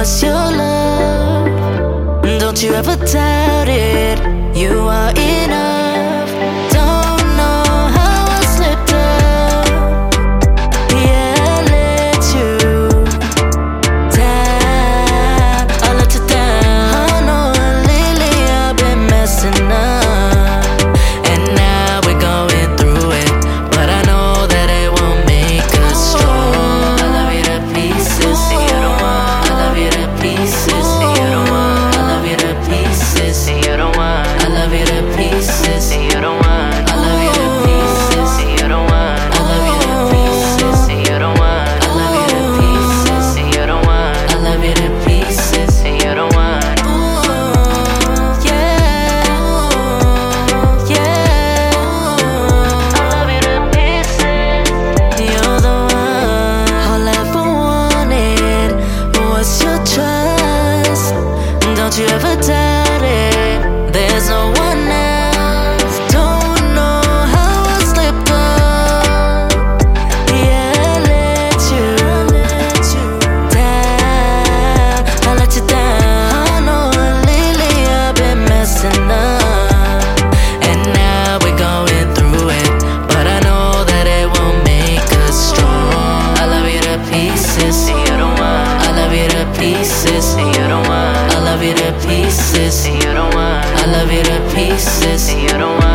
was your love. Don't you ever doubt it. You are. You ever doubt See you don't want.